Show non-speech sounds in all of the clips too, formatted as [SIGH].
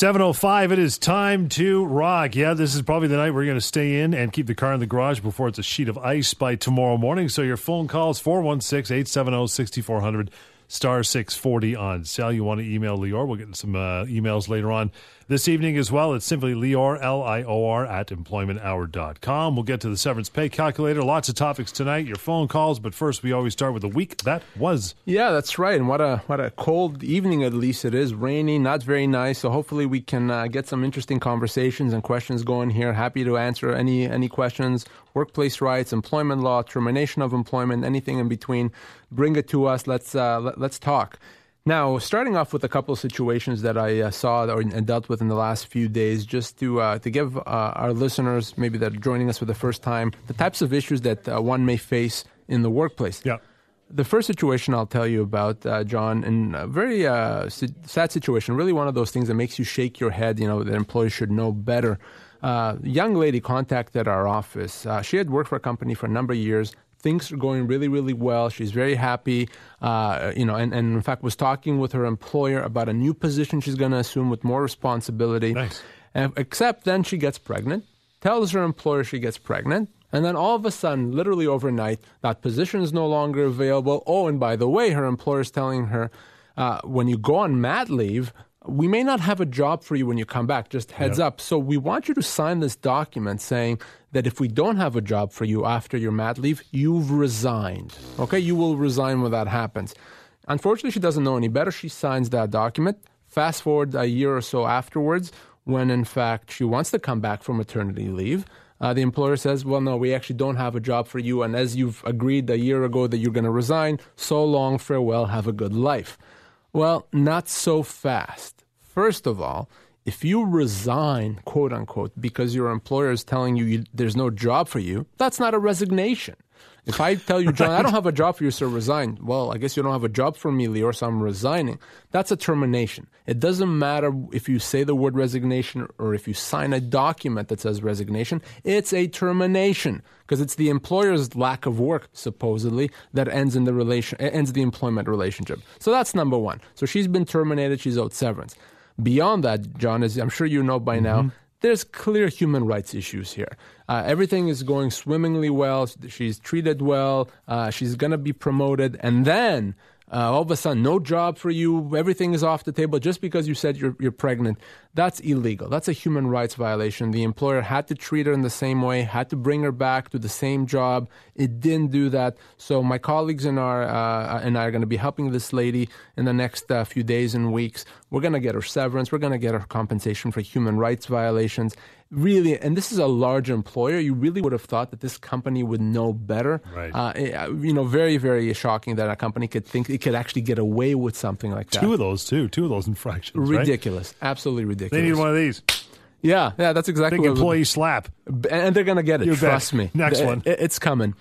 705, it is time to rock. Yeah, this is probably the night we're going to stay in and keep the car in the garage before it's a sheet of ice by tomorrow morning. So your phone calls 416 870 6400 star 640 on cell. You want to email Lior? We'll get some uh, emails later on this evening as well. It's simply Lior, L I O R, at employmenthour.com. We'll get to the severance pay calculator. Lots of topics tonight, your phone calls, but first we always start with the week that was. Yeah, that's right. And what a what a cold evening at least it is. Rainy, not very nice. So hopefully we can uh, get some interesting conversations and questions going here. Happy to answer any any questions. Workplace rights, employment law, termination of employment, anything in between. Bring it to us. Let's uh, let, let's talk. Now, starting off with a couple of situations that I uh, saw or, and dealt with in the last few days, just to uh, to give uh, our listeners, maybe that are joining us for the first time, the types of issues that uh, one may face in the workplace. Yeah. The first situation I'll tell you about, uh, John, and a very uh, sad situation, really one of those things that makes you shake your head, you know, that employees should know better. Uh, young lady contacted our office. Uh, she had worked for a company for a number of years. Things are going really, really well. She's very happy, uh, you know, and, and in fact was talking with her employer about a new position she's going to assume with more responsibility. Nice. And, except then she gets pregnant, tells her employer she gets pregnant, and then all of a sudden, literally overnight, that position is no longer available. Oh, and by the way, her employer is telling her, uh, when you go on mat leave, we may not have a job for you when you come back, just heads Yep. up. So we want you to sign this document saying that if we don't have a job for you after your mat leave, you've resigned. Okay, you will resign when that happens. Unfortunately, she doesn't know any better. She signs that document. Fast forward a year or so afterwards, when in fact she wants to come back from maternity leave. Uh, the employer says, Well, no, we actually don't have a job for you. And as you've agreed a year ago that you're going to resign, so long, farewell, have a good life. Well, not so fast. First of all, if you resign, quote unquote, because your employer is telling you, you there's no job for you, that's not a resignation. If I tell you, John, I don't have a job for you, so resign. Well, I guess you don't have a job for me, Lior, so I'm resigning. That's a termination. It doesn't matter if you say the word resignation or if you sign a document that says resignation. It's a termination because it's the employer's lack of work, supposedly, that ends in the relation eh, ends the employment relationship. So that's number one. So she's been terminated. She's owed severance. Beyond that, John, as I'm sure you know by now, mm-hmm. There's clear human rights issues here. Uh, everything is going swimmingly well. She's treated well. Uh, she's going to be promoted. And then uh, all of a sudden, no job for you. Everything is off the table just because you said you're, you're pregnant. That's illegal. That's a human rights violation. The employer had to treat her in the same way, had to bring her back to the same job. It didn't do that. So my colleagues and, our, uh, and I are going to be helping this lady in the next uh, few days and weeks. We're going to get her severance. We're going to get her compensation for human rights violations really, and this is a large employer, you really would have thought that this company would know better. Right. Uh, eh, you know, very, very shocking that a company could think it could actually get away with something like that. Two of those, too. Two of those infractions. right? ridiculous, absolutely ridiculous. They need one of these. Yeah, yeah, that's exactly Big what employee slap. and they're going to get it. You bet. trust me. Next It- one. it- it's coming.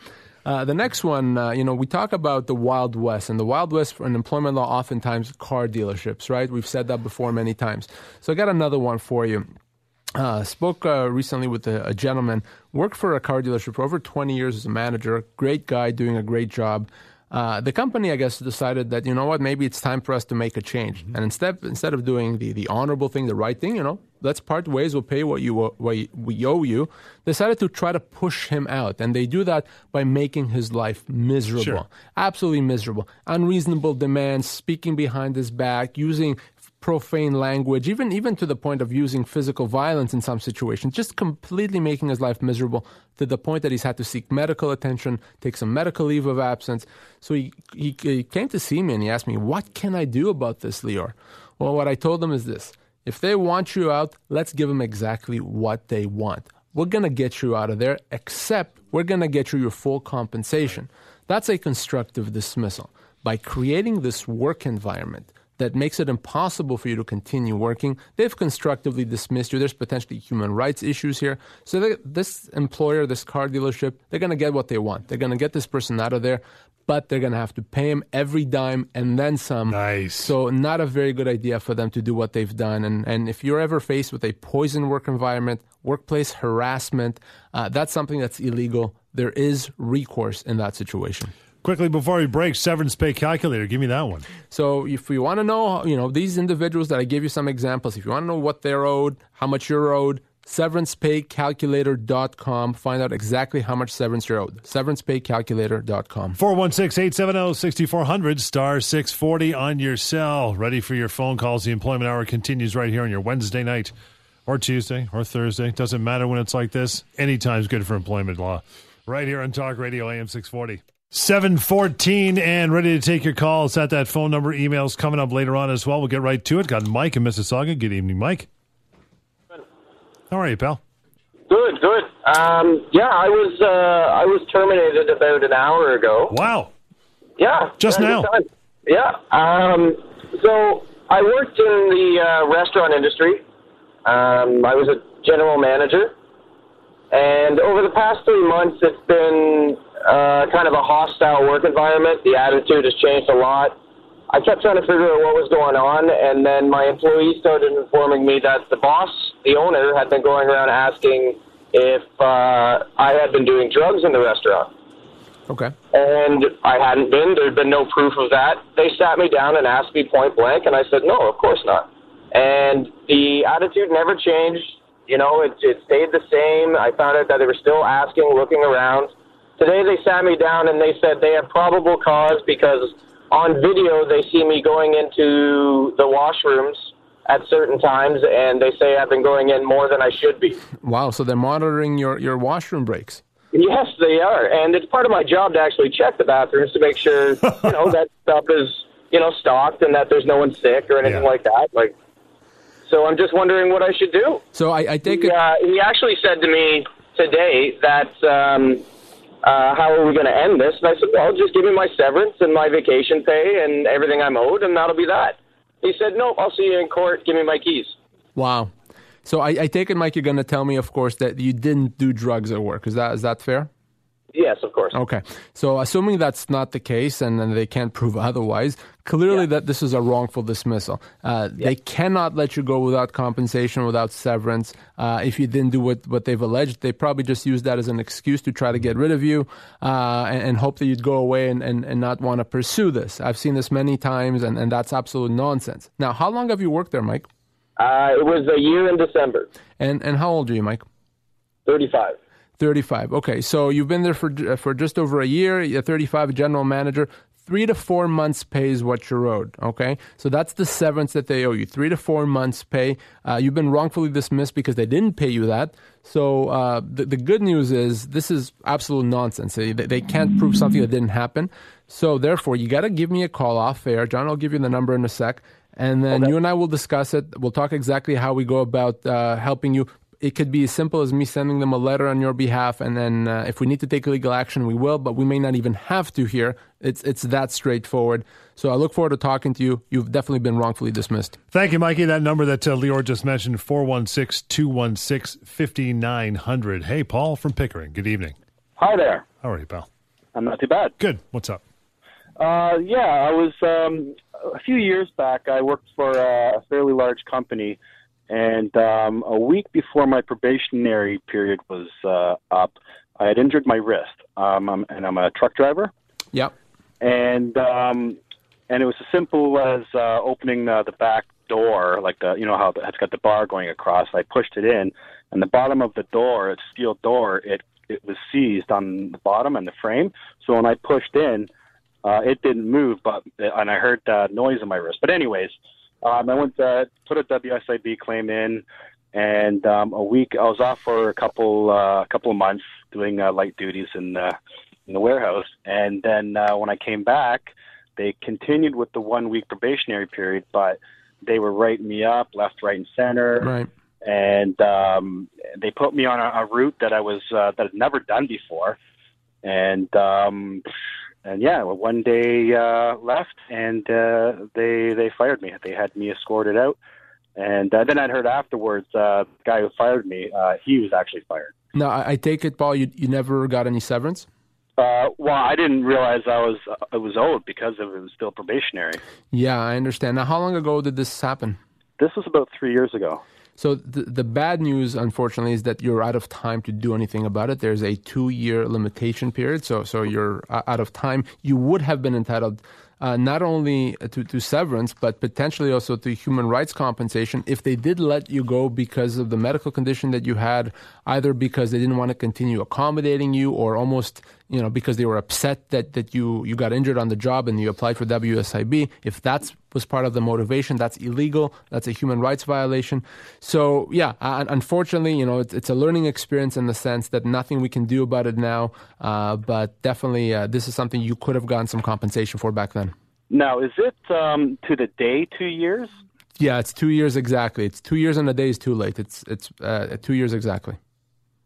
Uh, the next one, uh, you know, we talk about the Wild West, and the Wild West for employment law, oftentimes car dealerships, right? We've said that before many times. So I got another one for you. Uh, spoke uh, recently with a, a gentleman, worked for a car dealership for over 20 years as a manager, great guy, doing a great job. Uh, the company, I guess, decided that you know what, maybe it's time for us to make a change. And instead, instead of doing the, the honorable thing, the right thing, you know, let's part ways. We'll pay what you what we owe you. Decided to try to push him out, and they do that by making his life miserable, Sure. absolutely miserable. Unreasonable demands, speaking behind his back, using profane language, even even to the point of using physical violence in some situations, just completely making his life miserable to the point that he's had to seek medical attention, take some medical leave of absence. So he, he, he came to see me and he asked me, What can I do about this, Lior? Well, what I told him is this if they want you out, let's give them exactly what they want. We're to get you out of there, except we're to get you your full compensation. That's a constructive dismissal. By creating this work environment that makes it impossible for you to continue working, they've constructively dismissed you. There's potentially human rights issues here. So they, this employer, this car dealership, they're going to get what they want. They're going to get this person out of there, but they're going to have to pay him every dime and then some. Nice. So not a very good idea for them to do what they've done. And and if you're ever faced with a poison work environment, workplace harassment, uh, that's something that's illegal. There is recourse in that situation. Quickly before we break, severance pay calculator. Give me that one. So if you want to know, you know, these individuals that I gave you some examples, if you want to know what they're owed, how much you're owed, severancepaycalculator.com. Find out exactly how much severance you're owed. Severancepaycalculator.com. 416-870-6400, star 640 on your cell. Ready for your phone calls. The employment hour continues right here on your Wednesday night or Tuesday or Thursday. Doesn't matter when it's like this. Anytime's good for employment law. Right here on Talk Radio AM 640. 714 and ready to take your calls at that phone number. Emails coming up later on as well. We'll get right to it. Got Mike in Mississauga. Good evening, Mike. How are you, pal? Good, good. Um, yeah, I was uh, I was terminated about an hour ago. Wow. Yeah, Just now? Yeah. Um, so I worked in the uh, restaurant industry. Um, I was a general manager, and over the past three months, it's been uh, kind of a hostile work environment. The attitude has changed a lot. I kept trying to figure out what was going on, and then my employees started informing me that the boss, the owner, had been going around asking if uh, I had been doing drugs in the restaurant. Okay. And I hadn't been. There'd been no proof of that. They sat me down and asked me point blank, and I said, no, of course not. And the attitude never changed. You know, it, it stayed the same. I found out that they were still asking, looking around. Today they sat me down and they said they have probable cause because on video they see me going into the washrooms at certain times, and they say I've been going in more than I should be. Wow. So they're monitoring your, your washroom breaks. Yes, they are, and it's part of my job to actually check the bathrooms to make sure [LAUGHS] you know that stuff is you know stocked and that there's no one sick or anything Yeah. like that. Like, so I'm just wondering what I should do. So I, I take it. Yeah, he actually said to me today that um, uh, how are we going to end this? And I said, well, just give me my severance and my vacation pay and everything I'm owed, and that'll be that. He said, no, I'll see you in court. Give me my keys. Wow. So I, I take it, Mike, you're going to tell me, of course, that you didn't do drugs at work. Is that is that fair? Yes, of course. Okay. So assuming that's not the case and, then they can't prove [LAUGHS] otherwise, clearly Yeah. that this is a wrongful dismissal. Uh, They cannot let you go without compensation, without severance. Uh, if you didn't do what, what they've alleged, they probably just use that as an excuse to try to get rid of you uh, and, and hope that you'd go away and, and, and not want to pursue this. I've seen this many times, and, and that's absolute nonsense. Now, how long have you worked there, Mike? Uh, it was a year in December. And, and how old are you, Mike? 35. 35. Okay, so you've been there for uh, for just over a year. You're 35, general manager. Three to four months pay is what you're owed. Okay, so that's the severance that they owe you. Three to four months pay. Uh, you've been wrongfully dismissed because they didn't pay you that. So uh, the, the good news is this is absolute nonsense. They, they can't prove something that didn't happen. So therefore, you got to give me a call off air. John, I'll give you the number in a sec, and then you and I will discuss it. We'll talk exactly how we go about uh, helping you it could be as simple as me sending them a letter on your behalf, and then uh, if we need to take legal action, we will. But we may not even have to here. It's it's that straightforward. So I look forward to talking to you. You've definitely been wrongfully dismissed. Thank you, Mikey. That number that uh, Lior just mentioned, 416-216-5900. Hey, Paul from Pickering. Good evening. Hi there. How are you, pal? I'm not too bad. Good. What's up? Uh, yeah, I was um, a few years back. I worked for a fairly large company, and um, a week before my probationary period was uh, up, I had injured my wrist. Um, I'm, and I'm a truck driver, Yep. and um, and it was as simple as uh, opening uh, the back door, like the you know how it's got the bar going across. I pushed it in, and the bottom of the door, it's steel door, it it was seized on the bottom and the frame. So when I pushed in, uh, it didn't move, but and I heard uh, noise in my wrist. But anyways, um, I went to put a WSIB claim in, and um, a week I was off for a couple uh, couple of months doing uh, light duties in the in the warehouse, and then uh, when I came back, they continued with the one week probationary period, but they were writing me up left, right, and center. Right. and um, they put me on a, a route that I was uh, that I'd never done before, and um, and yeah, well, one day uh, left, and uh, they they fired me. They had me escorted out, and uh, then I heard afterwards uh, the guy who fired me, uh, he was actually fired. Now I, I take it, Paul. You you never got any severance. Uh, well, I didn't realize I was I was owed because of it was still probationary. Yeah, I understand. Now, how long ago did this happen? This was about three years ago. So the, the bad news, unfortunately, is that you're out of time to do anything about it. There's a two-year limitation period, so so you're out of time. You would have been entitled uh, not only to, to severance, but potentially also to human rights compensation if they did let you go because of the medical condition that you had, either because they didn't want to continue accommodating you or almost you know, because they were upset that, that you, you got injured on the job and you applied for WSIB. If that was part of the motivation, that's illegal. That's a human rights violation. So, yeah, uh, unfortunately, you know, it's, it's, a learning experience in the sense that nothing we can do about it now. Uh, but definitely, uh, this is something you could have gotten some compensation for back then. Now, is it um, to the day two years? Yeah, it's two years exactly. It's two years and a day is too late. It's it's uh, two years exactly.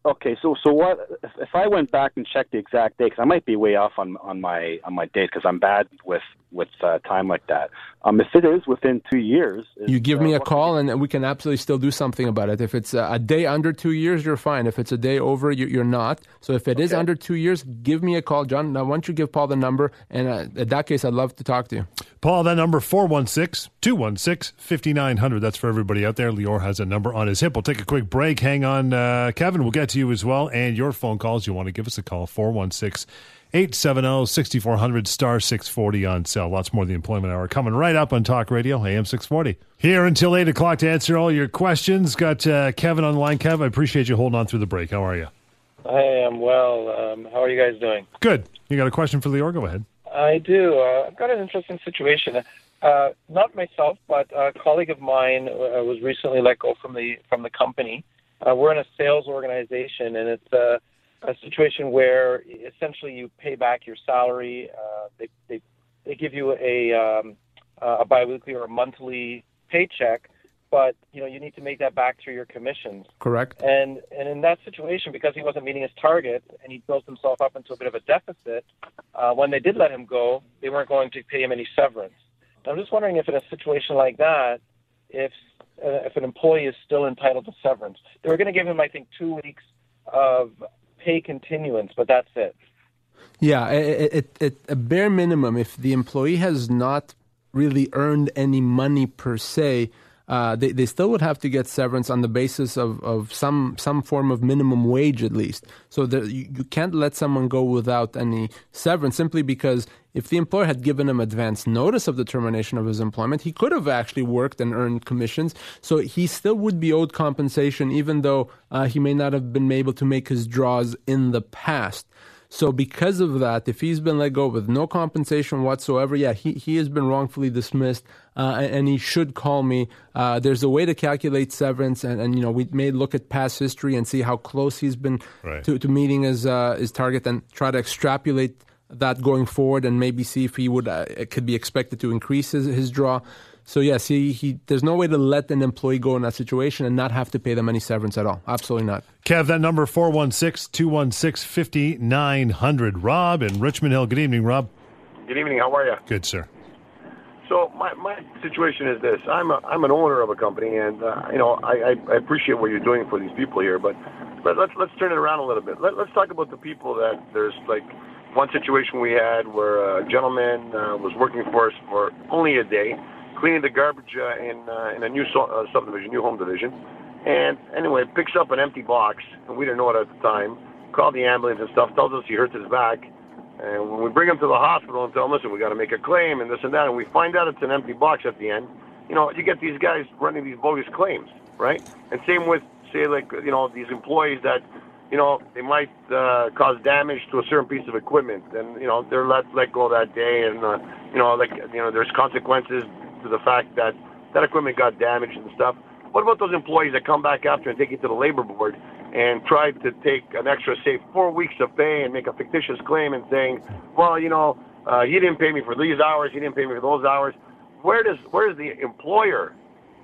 Okay, so so what if I went back and checked the exact date? Because I might be way off on on my on my date because I'm bad with with uh, time like that. Um, if it is within two years, you give me uh, a call and we can absolutely still do something about it. If it's a day under two years, you're fine. If it's a day over, you, are not. So if it okay. is under two years, give me a call, John. Now, why don't you give Paul the number? And uh, in that case, I'd love to talk to you. Paul, that number 416 216 5900. That's for everybody out there. Lior has a number on his hip. We'll take a quick break. Hang on, uh, Kevin. We'll get to you as well. And your phone calls. You want to give us a call, 416 870 6400 star 640 on sale. Lots more of the employment hour coming right up on Talk Radio, AM 640. Here until 8 o'clock to answer all your questions. Got uh, Kevin on the line. Kev, I appreciate you holding on through the break. How are you? I am well. Um, how are you guys doing? Good. You got a question for Lior? Go ahead. I do. Uh, I've got an interesting situation. Uh, not myself, but a colleague of mine uh, was recently let go from the from the company. Uh, we're in a sales organization, and it's uh, a situation where essentially you pay back your salary. Uh, they, they they give you a um, a biweekly or a monthly paycheck, but you know you need to make that back through your commissions. Correct. And and in that situation, because he wasn't meeting his target and he built himself up into a bit of a deficit, uh, when they did let him go, they weren't going to pay him any severance. And I'm just wondering if in a situation like that, if uh, if an employee is still entitled to severance, they were going to give him, I think, two weeks of pay continuance, but that's it. Yeah, at a bare minimum, if the employee has not really earned any money per se, uh, they, they still would have to get severance on the basis of, of some some form of minimum wage at least. So that you, you can't let someone go without any severance simply because if the employer had given him advance notice of the termination of his employment, he could have actually worked and earned commissions. So he still would be owed compensation, even though uh, he may not have been able to make his draws in the past. So because of that, if he's been let go with no compensation whatsoever, yeah, he, he has been wrongfully dismissed, uh, and, and, he should call me. Uh, there's a way to calculate severance, and, and, you know we may look at past history and see how close he's been right. to, to, meeting his uh, his target, and try to extrapolate that going forward, and maybe see if he would uh, could be expected to increase his, his draw. So yes, he, he there's no way to let an employee go in that situation and not have to pay them any severance at all. Absolutely not. Kev, that number 416-216-5900. Rob in Richmond Hill. Good evening, Rob. Good evening. How are you? Good, sir. So my, my situation is this: I'm a, I'm an owner of a company, and uh, you know I, I appreciate what you're doing for these people here, but but let's let's turn it around a little bit. Let, let's talk about the people that there's like one situation we had where a gentleman uh, was working for us for only a day cleaning the garbage uh, in uh, in a new so- uh, subdivision, new home division. And anyway, picks up an empty box, and we didn't know it at the time. Called the ambulance and stuff. Tells us he hurts his back. And when we bring him to the hospital and tell him, listen, we got to make a claim and this and that, and we find out it's an empty box at the end. You know, you get these guys running these bogus claims, right? And same with, say, like you know, these employees that you know, they might uh, cause damage to a certain piece of equipment, and you know they're let let go that day, and uh, you know, like you know, there's consequences to the fact that that equipment got damaged and stuff. What about those employees that come back after and take it to the labor board and try to take an extra, say, four weeks of pay and make a fictitious claim and saying, well, you know, uh, he didn't pay me for these hours, he didn't pay me for those hours. Where does where does the employer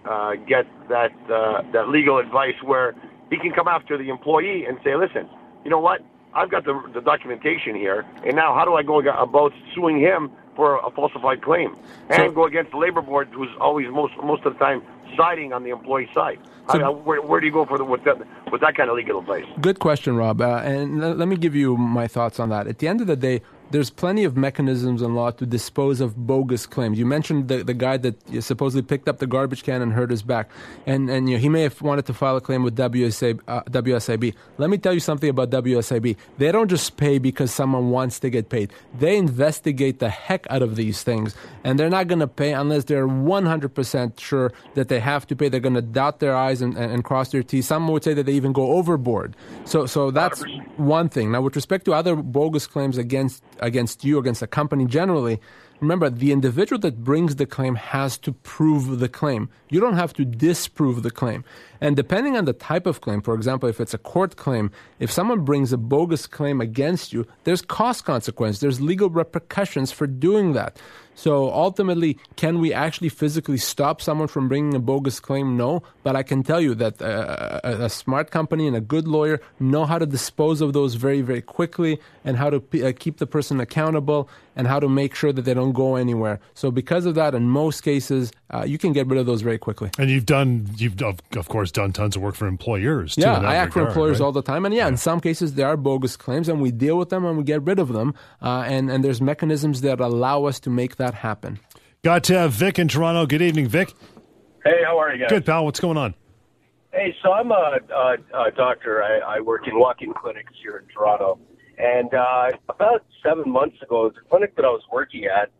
uh, get that uh, that legal advice where he can come after the employee and say, listen, you know what? I've got the, the documentation here, and now how do I go about suing him for a falsified claim and so, go against the labor board, who's always most most of the time siding on the employee side. So, I mean, where, where, do you go for the, with that with that kind of legal advice? Good question, Rob. Uh, and let me give you my thoughts on that. At the end of the day, there's plenty of mechanisms in law to dispose of bogus claims. You mentioned the, the guy that supposedly picked up the garbage can and hurt his back, and and you know, he may have wanted to file a claim with WSA, uh, WSIB. Let me tell you something about WSIB. They don't just pay because someone wants to get paid. They investigate the heck out of these things, and they're not going to pay unless they're 100% sure that they have to pay. They're going to dot their I's and, and, and cross their T's. Some would say that they even go overboard. So so that's one thing. Now, with respect to other bogus claims against against you, against a company generally, remember the individual that brings the claim has to prove the claim. You don't have to disprove the claim. And depending on the type of claim, for example, if it's a court claim, if someone brings a bogus claim against you, there's cost consequence, there's legal repercussions for doing that. So ultimately, can we actually physically stop someone from bringing a bogus claim? No, but I can tell you that uh, a, a, smart company and a good lawyer know how to dispose of those very, very quickly and how to p- uh, keep the person accountable and how to make sure that they don't go anywhere. So because of that, in most cases, uh, you can get rid of those very quickly. And you've done, you've of, of course done tons of work for employers. Too, yeah, I act regard, for employers right? all the time, and yeah, yeah, in some cases there are bogus claims, and we deal with them and we get rid of them. Uh, and and there's mechanisms that allow us to make that happen. Got uh, Vic in Toronto. Good evening, Vic. Hey, how are you guys? Good, pal. What's going on? Hey, so I'm a, a, a doctor. I, I work in walk-in clinics here in Toronto. And uh, about seven months ago, the clinic that I was working at,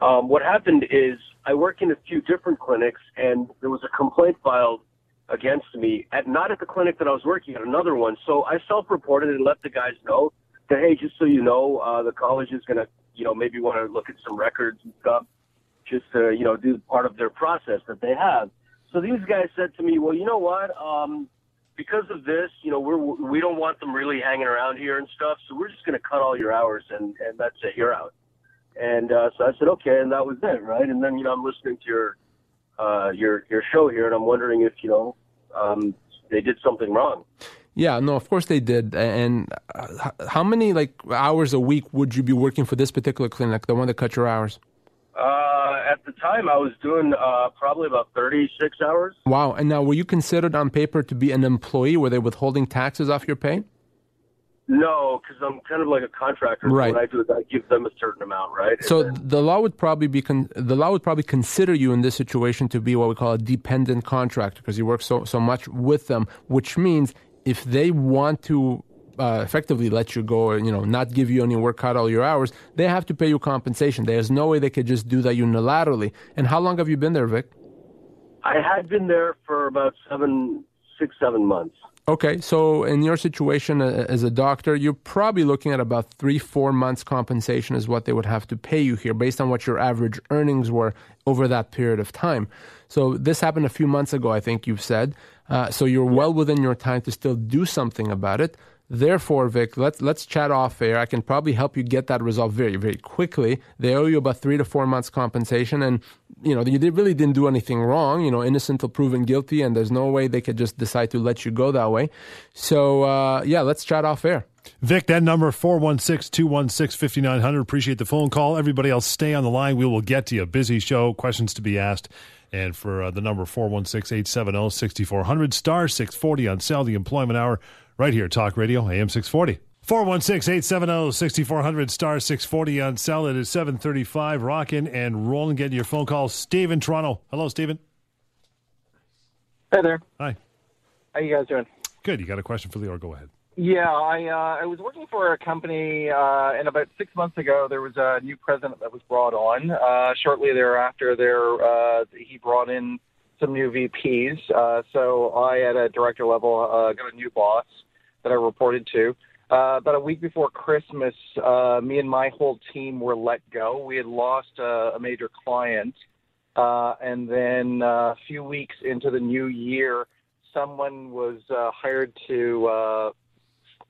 um, what happened is I work in a few different clinics, and there was a complaint filed against me at not at the clinic that I was working at, another one. So I self-reported and let the guys know that hey, just so you know, uh, the college is gonna, you know, maybe want to look at some records and stuff, just to you know do part of their process that they have. So these guys said to me, well, you know what? Um, because of this, you know, we're we don't want them really hanging around here and stuff, so we're just going to cut all your hours and and that's it, you're out. And uh, so I said, okay, and that was it, right? And then you know, I'm listening to your uh, your your show here, and I'm wondering if you know um, they did something wrong. Yeah, no, of course they did. And uh, how many like hours a week would you be working for this particular clinic, the one that cut your hours? Uh, at the time, I was doing uh, probably about 36 hours. Wow. And now, were you considered on paper to be an employee? Were they withholding taxes off your pay? No, because I'm kind of like a contractor. Right. So what I do is I give them a certain amount, right? So then, the law would probably be con- the law would probably consider you in this situation to be what we call a dependent contractor because you work so so much with them, which means if they want to uh, effectively let you go, you know, not give you any work, cut all your hours, they have to pay you compensation. There's no way they could just do that unilaterally. And how long have you been there, Vic? I had been there for about seven, six, seven months. Okay, so in your situation uh, as a doctor, you're probably looking at about three, four months compensation is what they would have to pay you here based on what your average earnings were over that period of time. So this happened a few months ago, I think you've said. Uh, so you're well within your time to still do something about it. Therefore, Vic, let's let's chat off air. I can probably help you get that resolved very, very quickly. They owe you about three to four months compensation, and you know you really didn't do anything wrong. You know, innocent until proven guilty, and there's no way they could just decide to let you go that way. So uh, yeah, let's chat off air. Vic, that number 416-216-5900. Appreciate the phone call. Everybody else stay on the line. We will get to you. Busy show, questions to be asked. And for uh, the number 416-870-6400, star 640 on sale, the employment hour, right here, Talk Radio, AM 640. 416-870-6400, star 640 on sale. It is 735, rocking and rolling. Getting your phone call. Steve in Toronto. Hello, Steven. Hey there. Hi. How you guys doing? Good. You got a question for Lior? Go ahead. Yeah, I uh, I was working for a company, uh, and about six months ago, there was a new president that was brought on. Uh, shortly thereafter, there uh, he brought in some new VPs. Uh, so I, at a director level, uh, got a new boss that I reported to. Uh, about a week before Christmas, uh, me and my whole team were let go. We had lost uh, a major client, uh, and then uh, a few weeks into the new year, someone was uh, hired to uh,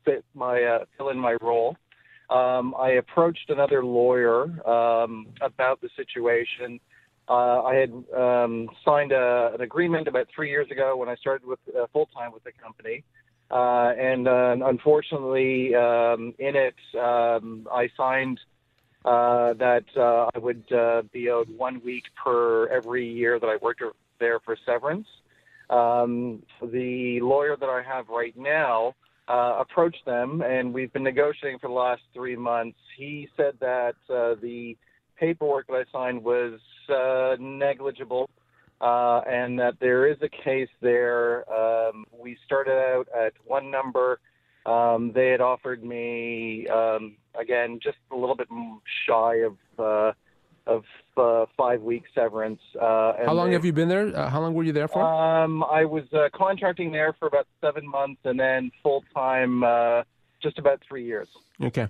fit my uh, fill in my role. Um, I approached another lawyer um, about the situation. Uh, I had um, signed a, an agreement about three years ago when I started with uh, full time with the company, uh, and uh, unfortunately, um, in it, um, I signed uh, that uh, I would be owed one week per every year that I worked there for severance. Um, the lawyer that I have right now uh, approached them, and we've been negotiating for the last three months. He said that uh, the paperwork that I signed was uh, negligible, uh, and that there is a case there. Um, we started out at one number. Um, they had offered me um, again just a little bit shy of uh, of uh, five weeks severance. Uh, and How long they- have you been there? Uh, how long were you there for? um, I was uh, contracting there for about seven months, and then full time, uh, just about three years. Okay.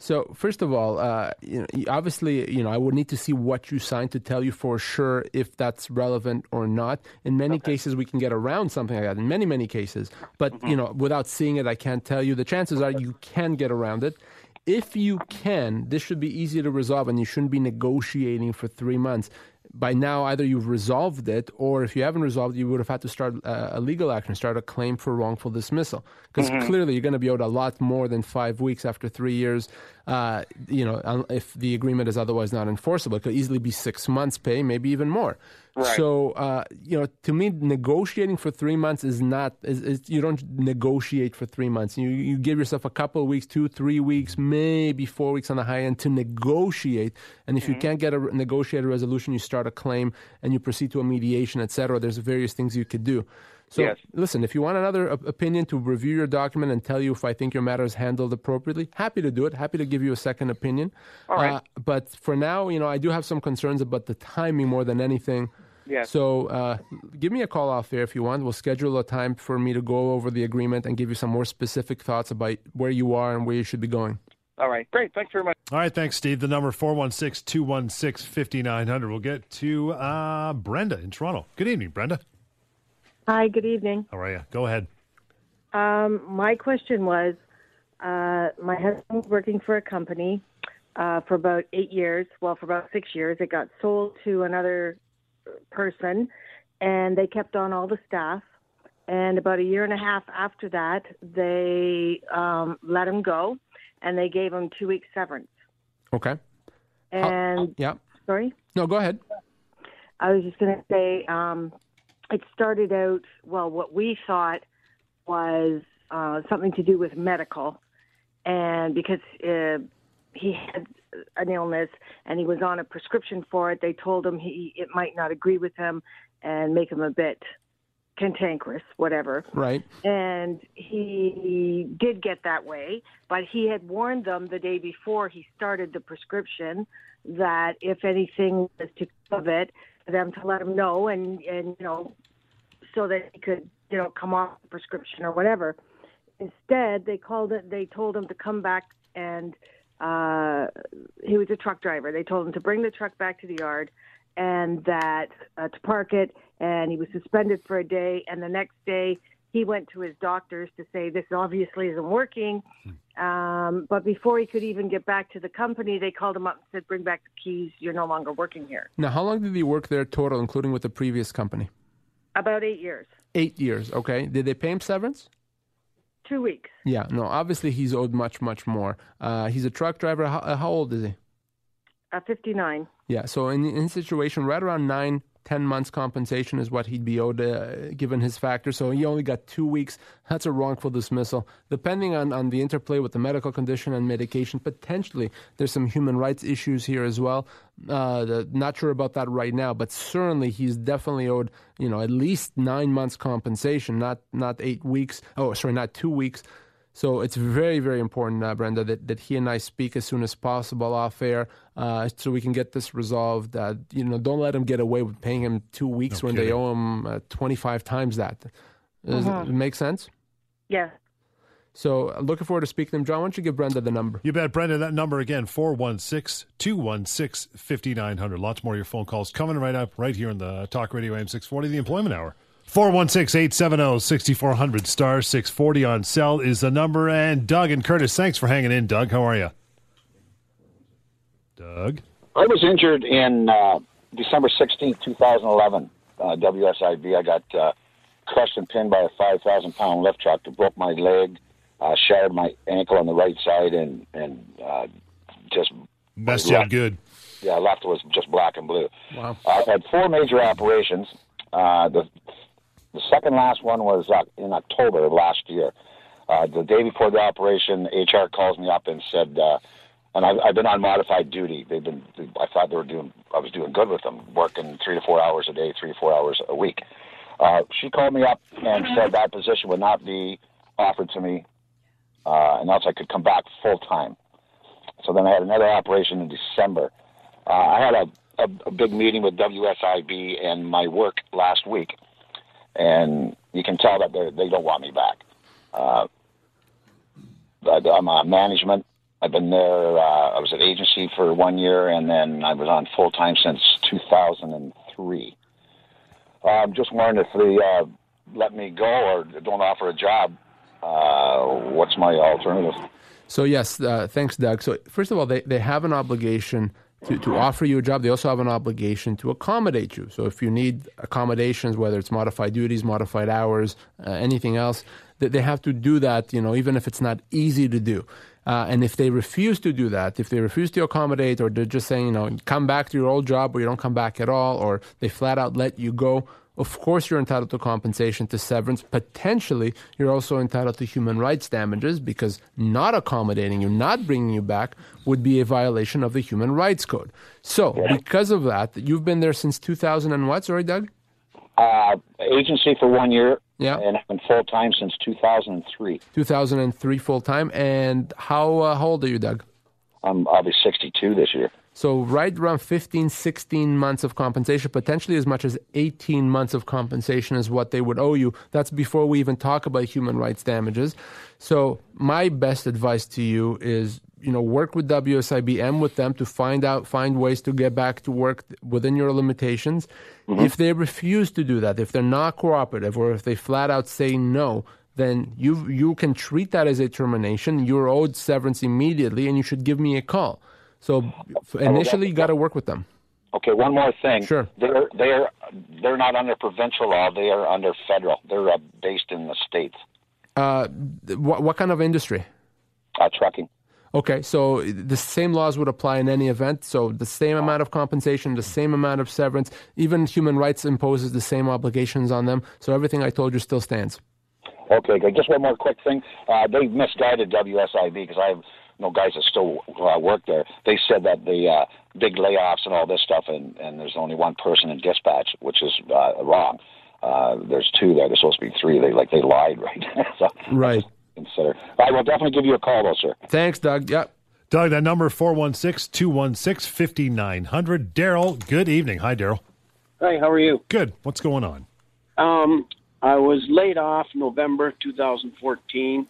So first of all, uh, you know, obviously, you know, I would need to see what you signed to tell you for sure if that's relevant or not. In many cases, we can get around something like that. In many, many cases, but you know, without seeing it, I can't tell you. The chances are you can get around it. If you can, this should be easy to resolve, and you shouldn't be negotiating for three months. By now, either you've resolved it, or if you haven't resolved it, you would have had to start uh, a legal action, start a claim for wrongful dismissal. Because clearly, you're going to be owed a lot more than five weeks after three years. Uh, you know, if the agreement is otherwise not enforceable, it could easily be six months' pay, maybe even more. So, uh, you know, to me, negotiating for three months is not. Is, is, you don't negotiate for three months. You you give yourself a couple of weeks, two, three weeks, maybe four weeks on the high end to negotiate. And if you can't get a negotiated resolution, you start a claim and you proceed to a mediation, et cetera. There's various things you could do. So, Yes. listen, if you want another opinion to review your document and tell you if I think your matter is handled appropriately, happy to do it. Happy to give you a second opinion. All right. Uh, but for now, you know, I do have some concerns about the timing more than anything. Yes. So uh, give me a call off there if you want. We'll schedule a time for me to go over the agreement and give you some more specific thoughts about where you are and where you should be going. All right, great. Thanks very much. All right, thanks, Steve. The number 416 216 5900. We'll get to uh, Brenda in Toronto. Good evening, Brenda. Hi, good evening. How are you? Go ahead. Um, my question was uh, my husband was working for a company uh, for about eight years. Well, for about six years. It got sold to another person, and they kept on all the staff. And about a year and a half after that, they um, let him go, and they gave him two weeks severance. Okay. And Yeah. sorry. No, go ahead. I was just going to say um, it started out, well, what we thought was uh, something to do with medical. And because uh, he had an illness and he was on a prescription for it, they told him he it might not agree with him and make him a bit cantankerous, whatever. Right. And he did get that way, but he had warned them the day before he started the prescription that if anything was to come of it, them to let him know and and you know so that he could you know come off the prescription or whatever. Instead, they called it. They told him to come back and uh, he was a truck driver. They told him to bring the truck back to the yard and that uh, to park it. And he was suspended for a day. And the next day, he went to his doctors to say this obviously isn't working. Um, but before he could even get back to the company, they called him up and said, "Bring back the keys. You're no longer working here." Now, how long did he work there total, including with the previous company? About eight years, Eight years. Okay. Did they pay him severance? two weeks. Yeah. No. Obviously, he's owed much, much more. Uh, he's a truck driver. How, uh, how old is he? Uh, Fifty-nine. Yeah. So in in situation, right around nine, ten months compensation is what he'd be owed, uh, given his factor. So he only got two weeks. That's a wrongful dismissal. Depending on, on the interplay with the medical condition and medication, potentially there's some human rights issues here as well. Uh, the, not sure about that right now, but certainly he's definitely owed, you know, at least nine months compensation, not not eight weeks. Oh, sorry, not two weeks. So it's very, very important, uh, Brenda, that, that he and I speak as soon as possible off air, uh, so we can get this resolved. Uh, you know, don't let him get away with paying him two weeks No when they owe him uh, twenty five times that. Does it make sense? Yeah. So uh, looking forward to speaking to him. John, why don't you give Brenda the number? You bet, Brenda. That number again, 416 216 5900. Lots more of your phone calls coming right up right here in the Talk Radio AM 640, the employment hour. 416 870 6400 star 640 on cell is the number. And Doug and Courtice, thanks for hanging in, Doug. How are you? Doug? I was injured in uh, December 16, 2011. Uh, WSIB. I got uh, crushed and pinned by a 5,000 pound lift truck. It broke my leg, uh, shattered my ankle on the right side, and and uh, just Messed you up good. yeah, left was just black and blue. Wow. I've had four major operations. Uh, the the second last one was uh, in October of last year. Uh, the day before the operation, HR calls me up and said, uh, and I've, I've been on modified duty. They've been, I thought they were doing, I was doing good with them, working three to four hours a day, three to four hours a week. Uh, she called me up and said that position would not be offered to me, uh, and else I could come back full time. So then I had another operation in December. Uh, I had a, a, a big meeting with WSIB and my work last week, and you can tell that they don't want me back. Uh, I'm on management. I've been there. Uh, I was at agency for one year, and then I was on full time since 2003. Uh, I'm just wondering if they uh, let me go or don't offer a job. Uh, what's my alternative? So yes, uh, thanks, Doug. So first of all, they, they have an obligation to, to offer you a job. They also have an obligation to accommodate you. So if you need accommodations, whether it's modified duties, modified hours, uh, anything else, that they have to do that. You know, even if it's not easy to do. Uh, and if they refuse to do that, if they refuse to accommodate, or they're just saying, you know, come back to your old job, or you don't come back at all, or they flat out let you go, of course, you're entitled to compensation, to severance. Potentially, you're also entitled to human rights damages because not accommodating you, not bringing you back, would be a violation of the Human Rights Code. So, because of that, you've been there since 2000 and what? Sorry, Doug? Uh, agency for one year, Yeah. and I've been full time since 2003. 2003 full time. And how, uh, how old are you, Doug? I'm I'll be 62 this year. So, right around 15, 16 months of compensation, potentially as much as 18 months of compensation is what they would owe you. That's before we even talk about human rights damages. So, my best advice to you is you know work with WSIBM with them to find out find ways to get back to work within your limitations. Mm-hmm. If they refuse to do that, if they're not cooperative, or if they flat out say no, then you you can treat that as a termination. You're owed severance immediately, and you should give me a call. So initially, you got to work with them. Okay, one more thing. Sure. They're they're they're not under provincial law. They are under federal. They're uh, based in the states. Uh, what, what kind of industry? Uh, trucking. Okay, so the same laws would apply in any event. So the same amount of compensation, the same amount of severance. Even human rights imposes the same obligations on them. So everything I told you still stands. Okay, good. Just one more quick thing. Uh, they misguided WSIB because I have no guys that still uh, work there. They said that the uh, big layoffs and all this stuff, and, and there's only one person in dispatch, which is uh, wrong. Uh, there's two there. There's supposed to be three. They like they lied, right? [LAUGHS] so Right. consider. I will definitely give you a call, though, sir. Thanks, Doug. Yep. Doug, that number 416 216 5900. Daryl, good evening. Hi, Daryl. Hi, how are you? Good. What's going on? Um, I was laid off November 2014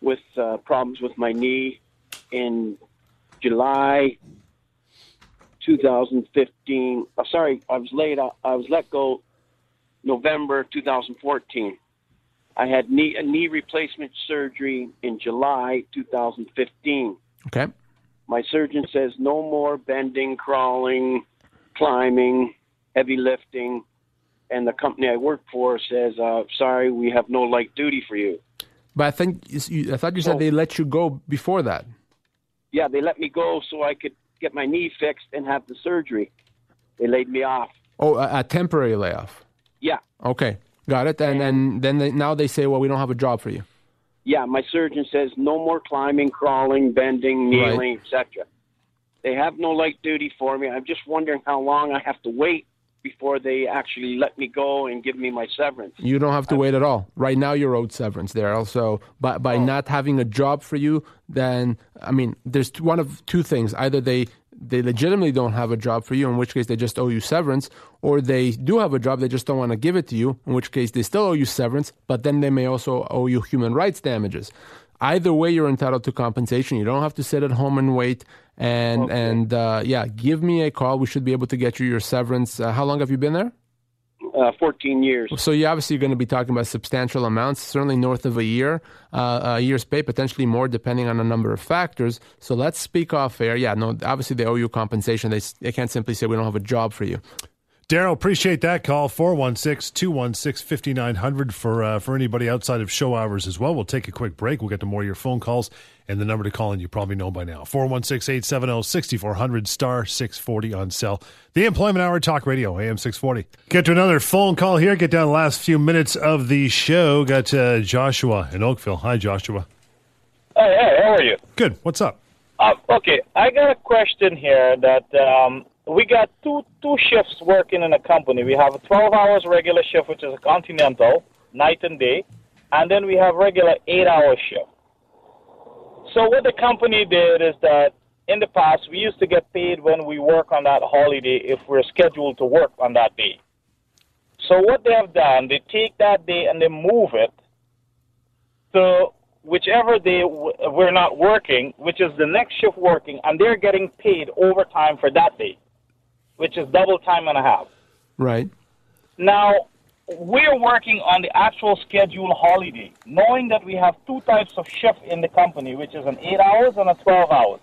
with uh, problems with my knee. In July 2015, uh, sorry, I was laid. I was let go November 2014. I had knee a knee replacement surgery in July 2015. Okay. My surgeon says no more bending, crawling, climbing, heavy lifting. And the company I work for says, uh, sorry, we have no light duty for you. But I think you, I thought you said they let you go before that. Yeah, they let me go so I could get my knee fixed and have the surgery. They laid me off. Oh, a, a temporary layoff. Yeah, Okay, got it. And and then they, now they say, well, we don't have a job for you. yeah. My surgeon says no more climbing, crawling, bending, Right. kneeling, etc. They have no light duty for me. I'm just wondering how long I have to wait before they actually let me go and give me my severance. You don't have to wait at all. Right now, you're owed severance there. Also, by by oh. not having a job for you, then I mean, there's one of two things: either they they legitimately don't have a job for you, in which case they just owe you severance, or they do have a job, they just don't want to give it to you, in which case they still owe you severance, but then they may also owe you human rights damages. Either way, you're entitled to compensation. You don't have to sit at home and wait. And and uh, yeah, give me a call. We should be able to get you your severance. Uh, how long have you been there? Uh, 14 years. So you obviously going to be talking about substantial amounts, certainly north of a year, uh, a year's pay, potentially more, depending on a number of factors. So let's speak off air. Yeah, no, obviously they owe you compensation. They, they can't simply say we don't have a job for you. Daryl, appreciate that call. 416 216 5900 for uh, for anybody outside of show hours as well. We'll take a quick break. We'll get to more of your phone calls and the number to call in you probably know by now 416 870 6400 star 640 on cell. The Employment Hour Talk Radio, AM 640. Get to another phone call here. Get down the last few minutes of the show. Got uh, Joshua in Oakville. Hi, Joshua. Hey, hey, how are you? Good. What's up? Uh, okay, I got a question here that um, we got two two shifts working in a company. We have a 12 hours regular shift, which is a continental, night and day, and then we have regular eight hour shift. So what the company did is that in the past we used to get paid when we work on that holiday if we're scheduled to work on that day. So what they have done, they take that day and they move it to whichever day we're not working, which is the next shift working, and they're getting paid overtime for that day, which is double time and a half. Right. Now, we're working on the actual schedule holiday, knowing that we have two types of shift in the company, which is an eight hours and a 12 hours.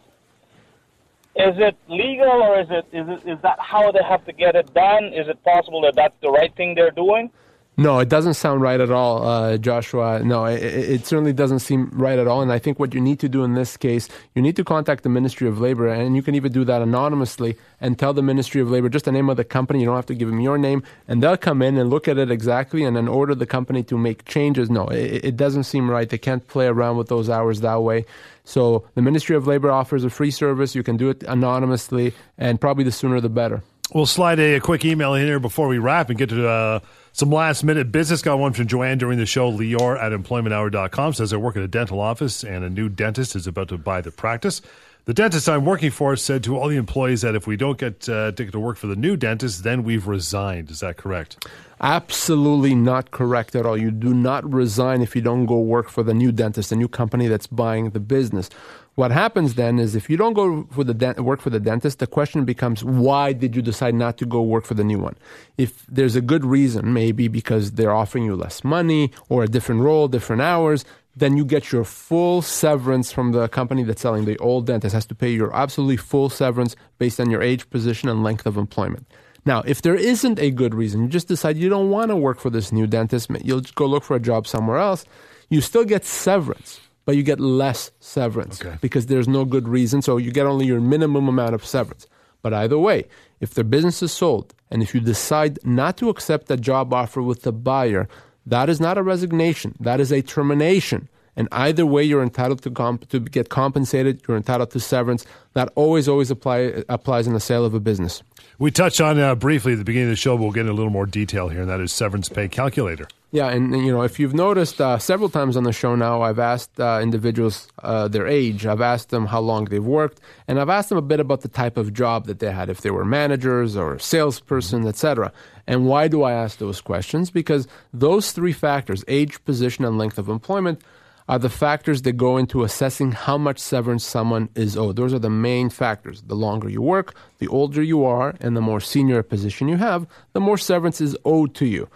Is it legal or is it, is it is that how they have to get it done? Is it possible that that's the right thing they're doing? No, it doesn't sound right at all, uh, Joshua. No, it, it certainly doesn't seem right at all. And I think what you need to do in this case, you need to contact the Ministry of Labor, and you can even do that anonymously and tell the Ministry of Labor just the name of the company. You don't have to give them your name, and they'll come in and look at it exactly and then order the company to make changes. No, it, it doesn't seem right. They can't play around with those hours that way. So the Ministry of Labor offers a free service. You can do it anonymously, and probably the sooner the better. We'll slide a, a quick email in here before we wrap and get to uh, some last minute business. Got one from Joanne during the show. Lior at employmenthour.com says I work at a dental office and a new dentist is about to buy the practice. The dentist I'm working for said to all the employees that if we don't get uh, to get to work for the new dentist, then we've resigned. Is that correct? Absolutely not correct at all. You do not resign if you don't go work for the new dentist, the new company that's buying the business. What happens then is if you don't go for the dent- work for the dentist, the question becomes why did you decide not to go work for the new one? If there's a good reason, maybe because they're offering you less money or a different role, different hours, then you get your full severance from the company that's selling. The old dentist has to pay your absolutely full severance based on your age, position, and length of employment. Now, if there isn't a good reason, you just decide you don't want to work for this new dentist, you'll go look for a job somewhere else, you still get severance, but you get less severance Okay. because there's no good reason. So you get only your minimum amount of severance. But either way, if the business is sold and if you decide not to accept a job offer with the buyer, that is not a resignation, that is a termination. And either way, you're entitled to, comp- to get compensated. You're entitled to severance. That always, always apply, applies in the sale of a business. We touched on uh, briefly at the beginning of the show, but we'll get into a little more detail here, and that is severance pay calculator. Yeah, and, and, you know, if you've noticed uh, several times on the show now, I've asked uh, individuals uh, their age. I've asked them how long they've worked, and I've asked them a bit about the type of job that they had, if they were managers or salesperson, etc. And why do I ask those questions? Because those three factors, age, position, and length of employment, are the factors that go into assessing how much severance someone is owed. Those are the main factors. The longer you work, the older you are, and the more senior a position you have, the more severance is owed to you.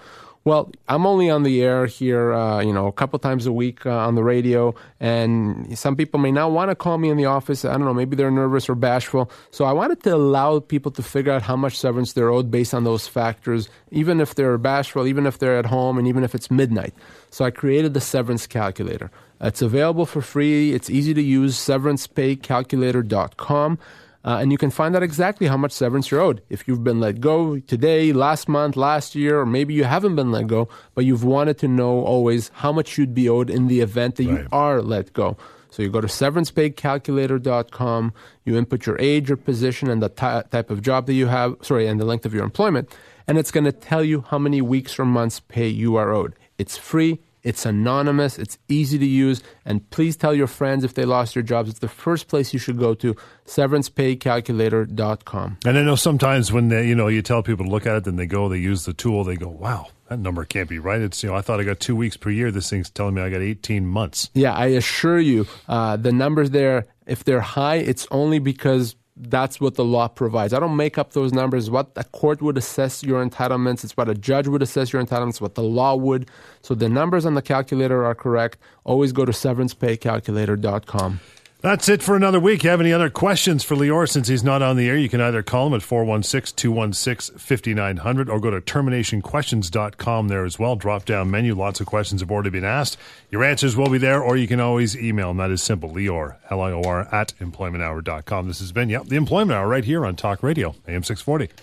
Well, I'm only on the air here, uh, you know, a couple times a week uh, on the radio, and some people may not want to call me in the office. I don't know, maybe they're nervous or bashful. So I wanted to allow people to figure out how much severance they're owed based on those factors, even if they're bashful, even if they're at home, and even if it's midnight. So I created the severance calculator. It's available for free. It's easy to use. SeverancePayCalculator.com. Uh, and you can find out exactly how much severance you're owed. If you've been let go today, last month, last year, or maybe you haven't been let go, but you've wanted to know always how much you'd be owed in the event that you are let go. So you go to severancepaycalculator.com, you input your age your position and the ty- type of job that you have, sorry, and the length of your employment, and it's going to tell you how many weeks or months pay you are owed. It's free, it's anonymous, it's easy to use, and please tell your friends if they lost their jobs. It's the first place you should go to, severancepaycalculator.com. And I know sometimes when they, you know you tell people to look at it, then they go, they use the tool, they go, "Wow, that number can't be right." It's you know I thought I got two weeks per year. This thing's telling me I got eighteen months. Yeah, I assure you, uh, the numbers there, if they're high, it's only because that's what the law provides. I don't make up those numbers. What a court would assess your entitlements, it's what a judge would assess your entitlements, what the law would. So the numbers on the calculator are correct. Always go to severancepaycalculator.com. That's it for another week. If You have any other questions for Lior since he's not on the air? You can either call him at 416 216 5900 or go to terminationquestions.com there as well. Drop down menu. Lots of questions have already been asked. Your answers will be there, or you can always email him. That is simple. Lior, L I O R, at employmenthour.com. This has been, yep, the Employment Hour right here on Talk Radio, AM 640.